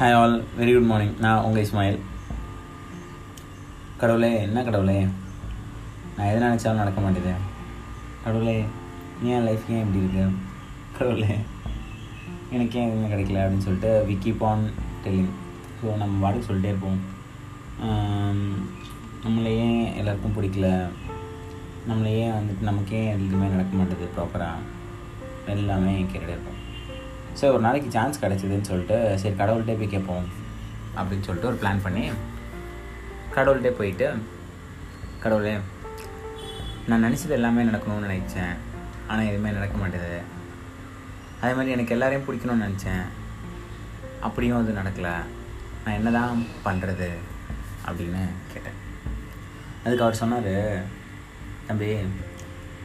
Hi all very good morning நான் உங்கள் இஸ்மாயில். கடவுளே என்ன கடவுளே? நான் எது நினச்சாலும் நடக்க மாட்டேது. கடவுளே ஏன் லைஃப் ஏன் இப்படி இருக்கு? கடவுளே எனக்கு ஏன் எதுவுமே கிடைக்கல அப்படின்னு சொல்லிட்டு we keep on telling so நம்ம பாட்டுக்கு சொல்லிட்டே இருப்போம். நம்மளை ஏன் எல்லாருக்கும் பிடிக்கல? நம்மளை ஏன் வந்துட்டு நமக்கே எதுவுமே நடக்க மாட்டேது ப்ராப்பராக எல்லாமே கேட்டுகிட்டே இருப்போம். சரி ஒரு நாளைக்கு சான்ஸ் கிடச்சிதுன்னு சொல்லிட்டு சரி கடவுள்கிட்டே போய் கேட்போம் அப்படின்னு சொல்லிட்டு ஒரு பிளான் பண்ணி கடவுள்கிட்டே போயிட்டு கடவுளே நான் நினச்சது எல்லாமே நடக்கணும்னு நினச்சேன். ஆனால் எதுவுமே நடக்க மாட்டேது அதே மாதிரி எனக்கு எல்லாரையும் பிடிக்கணும்னு நினச்சேன். அப்படியும் அது நடக்கலை. நான் என்ன தான் பண்ணுறது அப்படின்னு கேட்டேன். அதுக்கு அவர் சொன்னார் தம்பி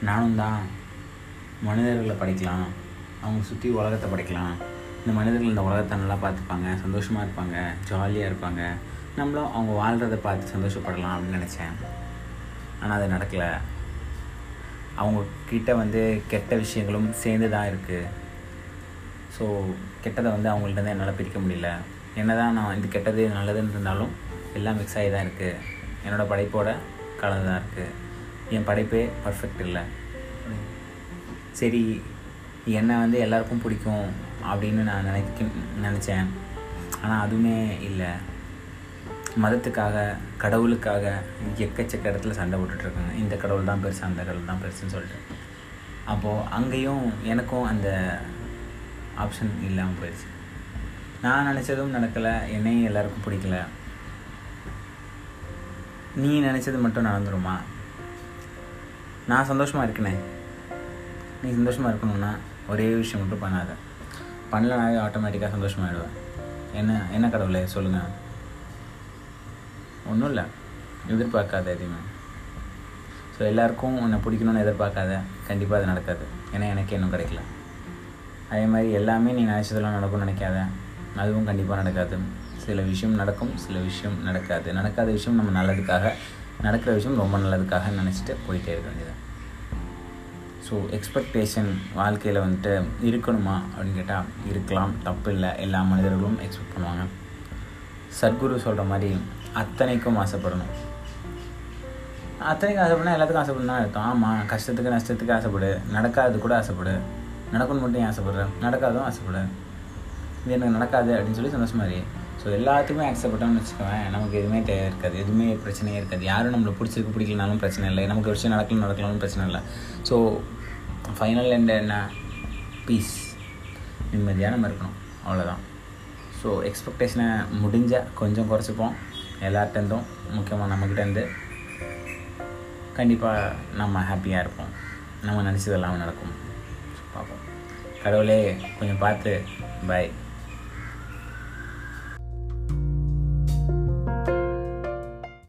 நானும் தான் மனிதர்களை படிக்கலாம். அவங்க சுற்றி உலகத்தை படைக்கலாம். இந்த மனிதர்கள் இந்த உலகத்தை நல்லா பார்த்துப்பாங்க சந்தோஷமாக இருப்பாங்க ஜாலியாக இருப்பாங்க. நம்மளும் அவங்க வாழ்கிறத பார்த்து சந்தோஷப்படலாம் அப்படின்னு நினச்சேன். ஆனால் அது நடக்கலை. அவங்க கிட்ட வந்து கெட்ட விஷயங்களும் சேர்ந்து தான் இருக்குது ஸோ கெட்டதை வந்து அவங்கள்ட்ட இருந்து என்னால் பிரிக்க முடியல. என்ன தான் நான் இது கெட்டது நல்லதுன்னு இருந்தாலும் எல்லாம் மிக்ஸ் ஆகி தான் இருக்குது என்னோடய படைப்போட கலந்து தான் இருக்குது என் படைப்பே பர்ஃபெக்ட் இல்லை. சரி என்னை வந்து எல்லாருக்கும் பிடிக்கும் அப்படின்னு நான் நினைக்க நினச்சேன். ஆனால் அதுவுமே இல்லை. மதத்துக்காக கடவுளுக்காக எக்கச்சக்க இடத்துல சண்டை போட்டுட்ருக்காங்க. இந்த கடவுள் தான் பெருசு அந்த கடவுள் தான் பெருசுன்னு சொல்லிட்டு. அப்போது அங்கேயும் எனக்கும் அந்த ஆப்ஷன் இல்லாமல் போயிடுச்சு. நான் நினச்சதும் நடக்கலை. என்னையும் எல்லாருக்கும் பிடிக்கல. நீ நினச்சது மட்டும் நடந்துருமா? நான் சந்தோஷமாக இருக்கனே. நீ சந்தோஷமாக இருக்கணும்னா ஒரே விஷயம் மட்டும் பண்ணாத. பண்ணலனாவே ஆட்டோமேட்டிக்காக சந்தோஷமாயிடுவேன் என்ன என்ன கடவுளே சொல்லுங்கள் ஒன்றும் இல்லை. எதிர்பார்க்காத எதுவுமே ஸோ எல்லாருக்கும் உன்னை பிடிக்கணும்னு எதிர்பார்க்காத கண்டிப்பாக அது நடக்காது. ஏன்னா எனக்கு இன்னும் கிடைக்கல. அதே மாதிரி எல்லாமே நீ நினச்சதெல்லாம் நடக்கும்னு நினைக்காத. அதுவும் கண்டிப்பாக நடக்காது. சில விஷயம் நடக்கும் சில விஷயம் நடக்காது. நடக்காத விஷயம் நம்ம நல்லதுக்காக நடக்கிற விஷயம் ரொம்ப நல்லதுக்காக நினச்சிட்டு போயிட்டே இருக்க வேண்டியது ஸோ எக்ஸ்பெக்டேஷன் வாழ்க்கையில் வந்துட்டு இருக்கணுமா அப்படின்னு கேட்டால் இருக்கலாம். தப்பு இல்லை எல்லா மனிதர்களும் எக்ஸ்பெக்ட் பண்ணுவாங்க. சத்குரு சொல்கிற மாதிரி அத்தனைக்கும் ஆசைப்படணும். அத்தனைக்கும் ஆசைப்படணும் எல்லாத்துக்கும் ஆசைப்படணும் அர்த்தம். ஆமாம் கஷ்டத்துக்கு நஷ்டத்துக்கு ஆசைப்படு. நடக்காது கூட ஆசைப்படு. நடக்கணும் மட்டும் ஏன் ஆசைப்படுறேன் நடக்காதும் ஆசைப்படு. இது எனக்கு நடக்காது அப்படின்னு சொல்லி சந்தோஷமாதிரி ஸோ எல்லாத்துக்குமே ஆக்செப்ட் பண்ணோம்னு வச்சுக்கோவேன் நமக்கு எதுவுமே தேவை இருக்காது. எதுவுமே பிரச்சனையே இருக்காது. யாரும் நம்மளை பிடிச்சிருக்கு பிடிக்கலனாலும் பிரச்சனை இல்லை. நமக்கு ஒரு விஷயம் நடக்கலாம் நடக்கலாம்னு பிரச்சனை இல்லை. ஸோ ஃபைனல் எண்ட் என்ன? பீஸ் நிம்மதியாக நம்ம இருக்கணும். அவ்வளோதான் ஸோ எக்ஸ்பெக்டேஷனை முடிஞ்ச கொஞ்சம் குறைச்சிப்போம். எல்லார்ட்டேருந்தும் முக்கியமாக நம்மக்கிட்டேருந்து கண்டிப்பாக நம்ம ஹாப்பியாக இருப்போம். நம்ம நினச்சதெல்லாம் நடக்கும். பார்ப்போம். கடவுளே கொஞ்சம் பார்த்து பை